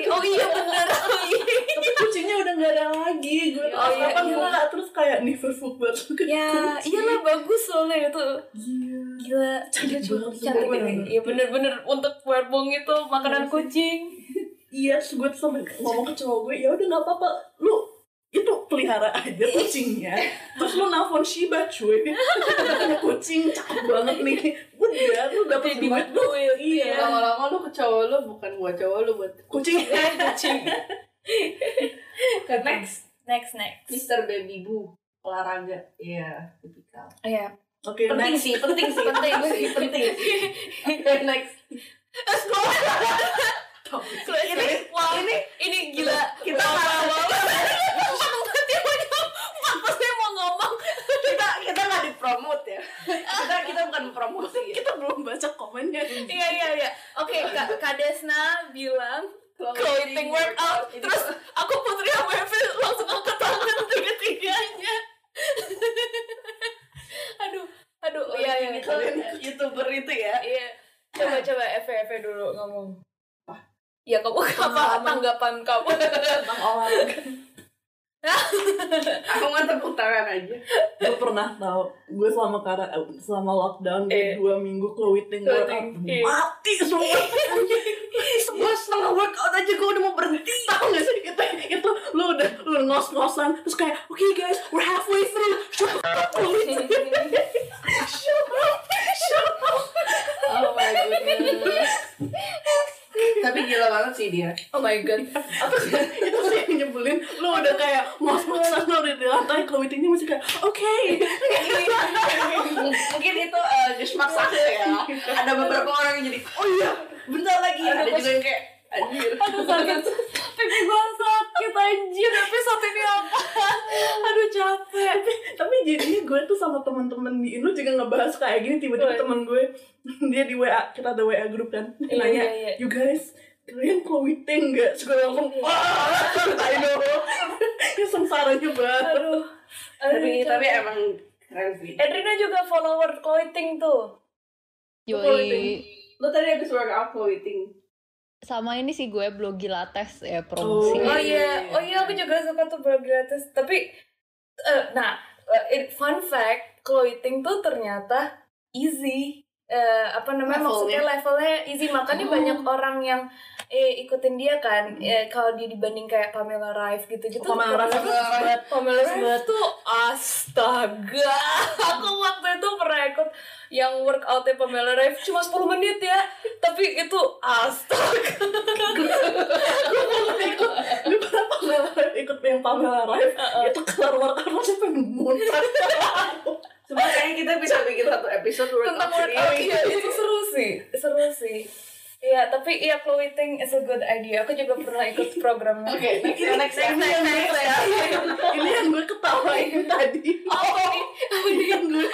Oh iya bener. Oh iya. tapi kucingnya udah gak ada lagi gue Oh, iya, iya. buka terus kayak Neverfuck banget Ya, iyalah bagus soalnya itu. Iya. Gila, Cantik banget, Cantik sumpah. ini. Iya bener-bener untuk werbong itu makanan kucing. Iya, terus gue tuh sampe ngomong ke cowok gue, ya udah nggak apa-apa, lu itu pelihara aja kucingnya. Terus lu nelfon Shiba cuy, Ada kucing cakep banget nih. Udah, lu dapet Jadi duit lu. Iya. lama-lama lu ke cowok lu bukan buat cowok lu buat Kucing. kucing. next Next next. Mister Baby Boo olahraga iya tipikal Iya. Oke, penting next. sih penting sih Penting. sih penting sih Oke, next Ini, wah ini ini gila. kita Wow, wow, wow. Pas dia mau ngomong. kita kita nggak dipromot ya kita kita bukan promosi ya Kita belum baca komennya. Iya iya iya. Oke, Kak Desna bilang clothing workout. Terus aku Putri sama Evi langsung angkat tangan tiga-tiganya. aduh, aduh. oh Iya iya. kalian youtuber itu ya Iya. Coba coba Evi Evi dulu ngomong. Ya kamu apa tanggapan kamu? Tentang olahraga. aku mau tepuk tangan aja Gue pernah tau, gue selama kara, eh, selama lockdown Eh. dua minggu clothing workout Clothing, iya. mati semua. semua setengah workout aja gue udah mau berhenti Tahu gak sih itu itu lu udah lu ngos-ngosan terus kayak oke guys we're halfway through shut up shut up shut up oh my goodness tapi gila banget sih dia. Oh my god. itu sih yang nyebelin. Lu udah kayak ngos-ngosan lu udah di lantai clothingnya masih kayak oke. Mungkin itu uh, just maksa ya. Ada beberapa orang yang jadi oh iya bentar lagi. Ada juga yang kayak anjir Aduh sakit. Pipi gua sakit anjir. Episode ini apa? Aduh capek. tapi jadinya gue tuh sama teman-teman di Indo juga ngebahas kayak gini tiba-tiba teman gue dia di WA kita ada WA grup kan dia Iya, nanya iya, iya. you guys kalian clothing nggak Terus gue langsung wah I know ya sengsaranya banget Aduh. tapi Aduh, tapi capek. emang keren sih Edrina juga follower clothing tuh. Yoi. lo tadi habis workout clothing Sama ini sih gue blog Gilates ya promosi. Oh, Oh iya, oh iya aku juga suka tuh blog gratis. Tapi, eh, nah, eh, it- fun fact, clothing tuh ternyata easy. Eh, apa namanya Levelnya. maksudnya levelnya easy. Makanya Oh. banyak orang yang eh, ikutin dia kan. Eh, kalau dia dibanding kayak Pamela Reif gitu-gitu Pamela Reif Pamela Reif. Pamela Reif tuh astaga. Aku waktu itu pernah ikut yang workoutnya Pamela Reif cuma 10 menit ya. Tapi itu astaga. Lu pernah Pamela Reif ikut yang Pamela Reif itu keluar karena saya pengen muntah Cuma kayaknya kita bisa bikin satu episode tentang workout sendiri. iya itu seru sih seru sih Iya, tapi iya clothing is a good idea. Aku juga pernah ikut programnya. Oke, next, next, next, Ini yang next, gue next. ini yang gue ketawain tadi. Oh, Ini yang gue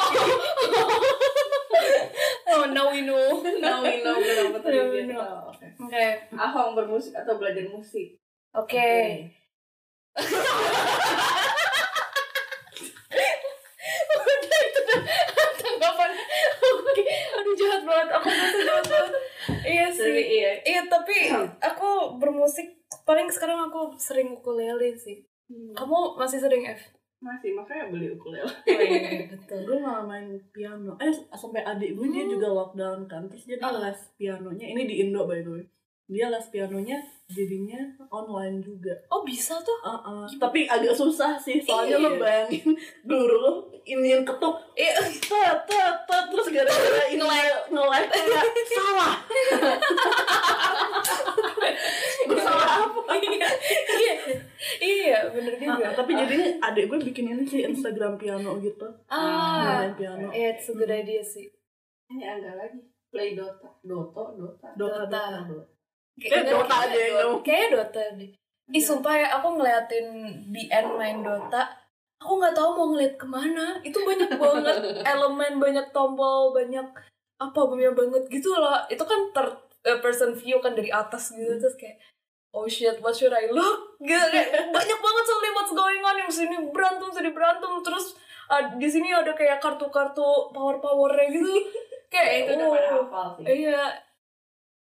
oh, now we know. Now we know kenapa tadi dia. Oke. Ahong bermusik atau belajar musik? oke. Udah itu dah tanggapan. Oke, aduh jahat banget. Aku banget. Iya Tapi sih. iya. Iya, tapi aku bermusik paling sekarang aku sering ukulele sih. Kamu masih sering F? Masih, makanya beli ukulele. Oh, iya, betul. gue malah main piano. Eh sampai adik gue dia juga lockdown kan. Terus dia Ah. les pianonya. Ini di Indo by the way. Dia les pianonya jadinya online juga. Oh, bisa tuh? Uh-uh. Tapi agak susah sih soalnya Iya. lo bayangin dulu ini yang ketuk Iya. tet tet tet terus gara-gara ini nge-lag kayak salah gue salah apa Iya. Iya. Iya, bener juga. Ah, tapi jadinya adik gue bikin ini sih Instagram piano gitu Ah, main piano iya, it's a good idea sih. Ini ada lagi. Play Dota. Dota. Dota Dota. Dota Kayak Dota aja yang. Kayaknya Dota deh. Ih, sumpah ya, aku ngeliatin BN main Dota, aku nggak tahu mau ngeliat ke mana. Itu banyak banget elemen, banyak tombol, banyak apa banyak banget gitu lah. Itu kan third uh, person view kan dari atas gitu terus kayak oh shit, what should I look? Gitu, kayak banyak banget suddenly what's going on yang sini berantem, sini berantem, terus uh, di sini ada kayak kartu-kartu power-powernya gitu. Kayak itu udah pada oh, hafal sih. Iya.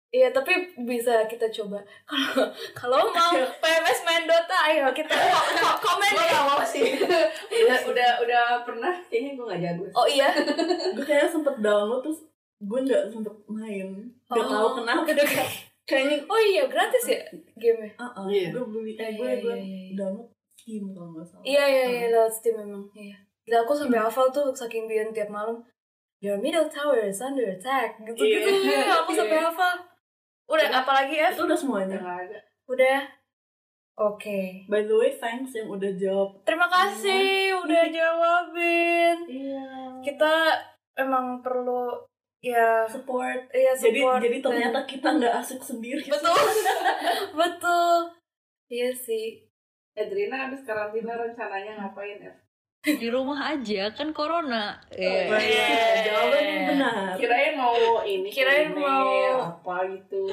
Iya, tapi bisa kita coba. Kalau kalau mau PMS main Dota, ayo kita ko- ko- komen Gue ya. gak mau sih. udah, udah, udah pernah. Kayaknya gue gak jago. Oh iya. gue kayaknya sempet download terus gue nggak sempet main nggak Oh. tahu kenapa kayaknya Oh iya, gratis ya game-nya. uh -uh, Iya. gue beli eh gue Iya, gue iya, iya. download Steam kalau nggak salah Iya iya iya lewat Steam memang. Iya. Gila aku sampai hafal tuh saking biar tiap malam. Your middle tower is under attack gitu gitu. Iya. aku sampai hafal. Udah apalagi ya? itu udah semuanya Udah. Udah. Oke. by the way thanks yang udah jawab Terima kasih udah jawabin. Iya. Kita emang perlu ya support Iya jadi support jadi dan- ternyata kita nggak asik sendiri betul betul iya sih Edrina habis karantina rencananya ngapain ya? Di rumah aja kan corona Oh, Iya. iya. jawabannya benar Kirain mau ini Kirain kuliner, mau- apa gitu.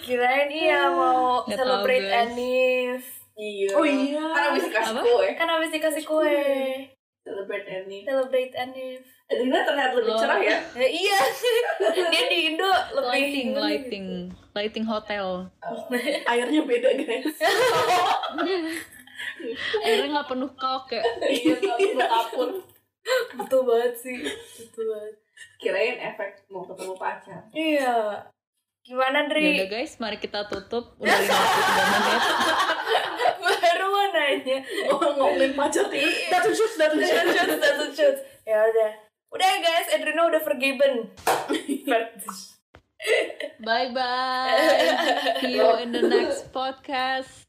kirain iya mau tahu, celebrate. Anif Iya. Oh, iya. Kan habis dikasih kue. kan habis dikasih kue Celebrate Annie. celebrate Anif Edrina terlihat lebih Oh. cerah ya. ya, iya dia di Indo lebih lighting lighting lighting hotel airnya beda guys akhirnya nggak penuh kok kayak. Iya, perlu kapur. betul banget sih betul banget. Kirain efek mau ketemu pacar. iya. Gimana ya Dri udah guys mari kita tutup. Udah 53 menit. Baru mau nanya. Oh, ngomongin pacar. Tinggal datu shoot datu shoot. Satu shoot ya udah. Udah ya, guys Edrina udah forgiven. Bye bye see you in the next podcast.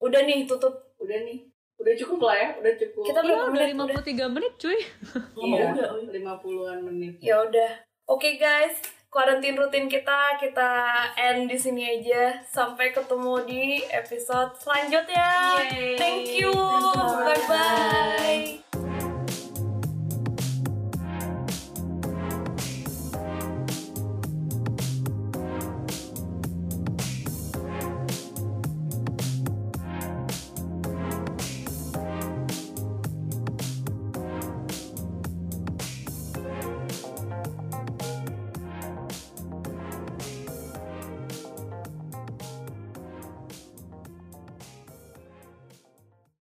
Udah nih tutup Udah nih. Udah cukup lah ya, udah cukup. Kita iya berapa udah menit? 53 menit cuy ngomong Iya, enggak Oi. 50-an menit. ya udah oke guys quarantine rutin kita kita end di sini aja sampai ketemu di episode selanjutnya Yeay. thank you Thank you. bye bye